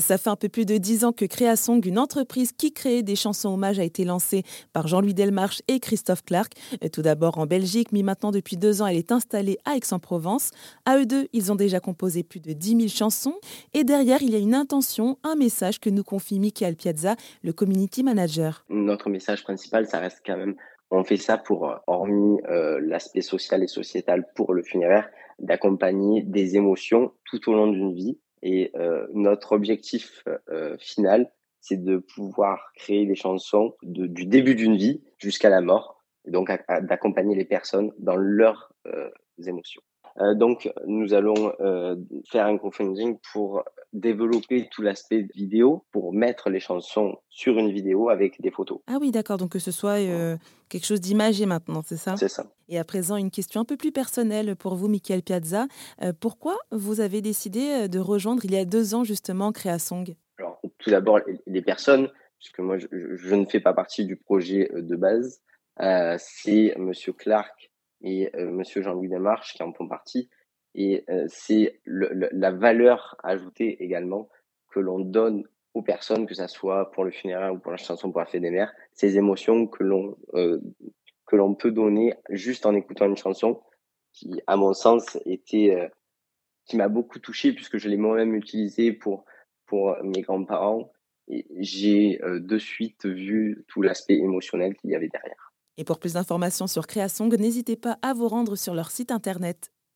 Ça fait un peu plus de dix ans que Créasong, une entreprise qui crée des chansons hommages, a été lancée par Jean-Louis Delmarche et Christophe Clark. Tout d'abord en Belgique, mais maintenant depuis deux ans, elle est installée à Aix-en-Provence. À eux deux, ils ont déjà composé plus de 10 000 chansons. Et derrière, il y a une intention, un message que nous confie Michael Piazza, le community manager. Notre message principal, ça reste quand même on fait ça pour, hormis euh, l'aspect social et sociétal pour le funéraire, d'accompagner des émotions tout au long d'une vie et euh, notre objectif euh, final, c'est de pouvoir créer des chansons de, du début d'une vie jusqu'à la mort, et donc d'accompagner les personnes dans leurs euh, émotions. Donc, nous allons faire un crowdfunding pour développer tout l'aspect vidéo, pour mettre les chansons sur une vidéo avec des photos. Ah oui, d'accord. Donc que ce soit euh, quelque chose d'imagé maintenant, c'est ça? C'est ça. Et à présent, une question un peu plus personnelle pour vous, Michael Piazza. pourquoi vous avez décidé de rejoindre il y a deux ans justement Créasong? Alors, tout d'abord, les personnes, puisque moi, je, je, ne fais pas partie du projet de base. c'est Monsieur Clark et euh, Monsieur Jean-Louis Demarche qui en font partie. Et euh, c'est la valeur ajoutée également que l'on donne aux personnes, que ça soit pour le funéraire ou pour la chanson pour la fête des mères, ces émotions que l'on euh, que l'on peut donner juste en écoutant une chanson qui, à mon sens, était qui m'a beaucoup touché puisque je l'ai moi-même utilisé pour pour mes grands-parents et j'ai de suite vu tout l'aspect émotionnel qu'il y avait derrière. Et pour plus d'informations sur Créasong, n'hésitez pas à vous rendre sur leur site internet.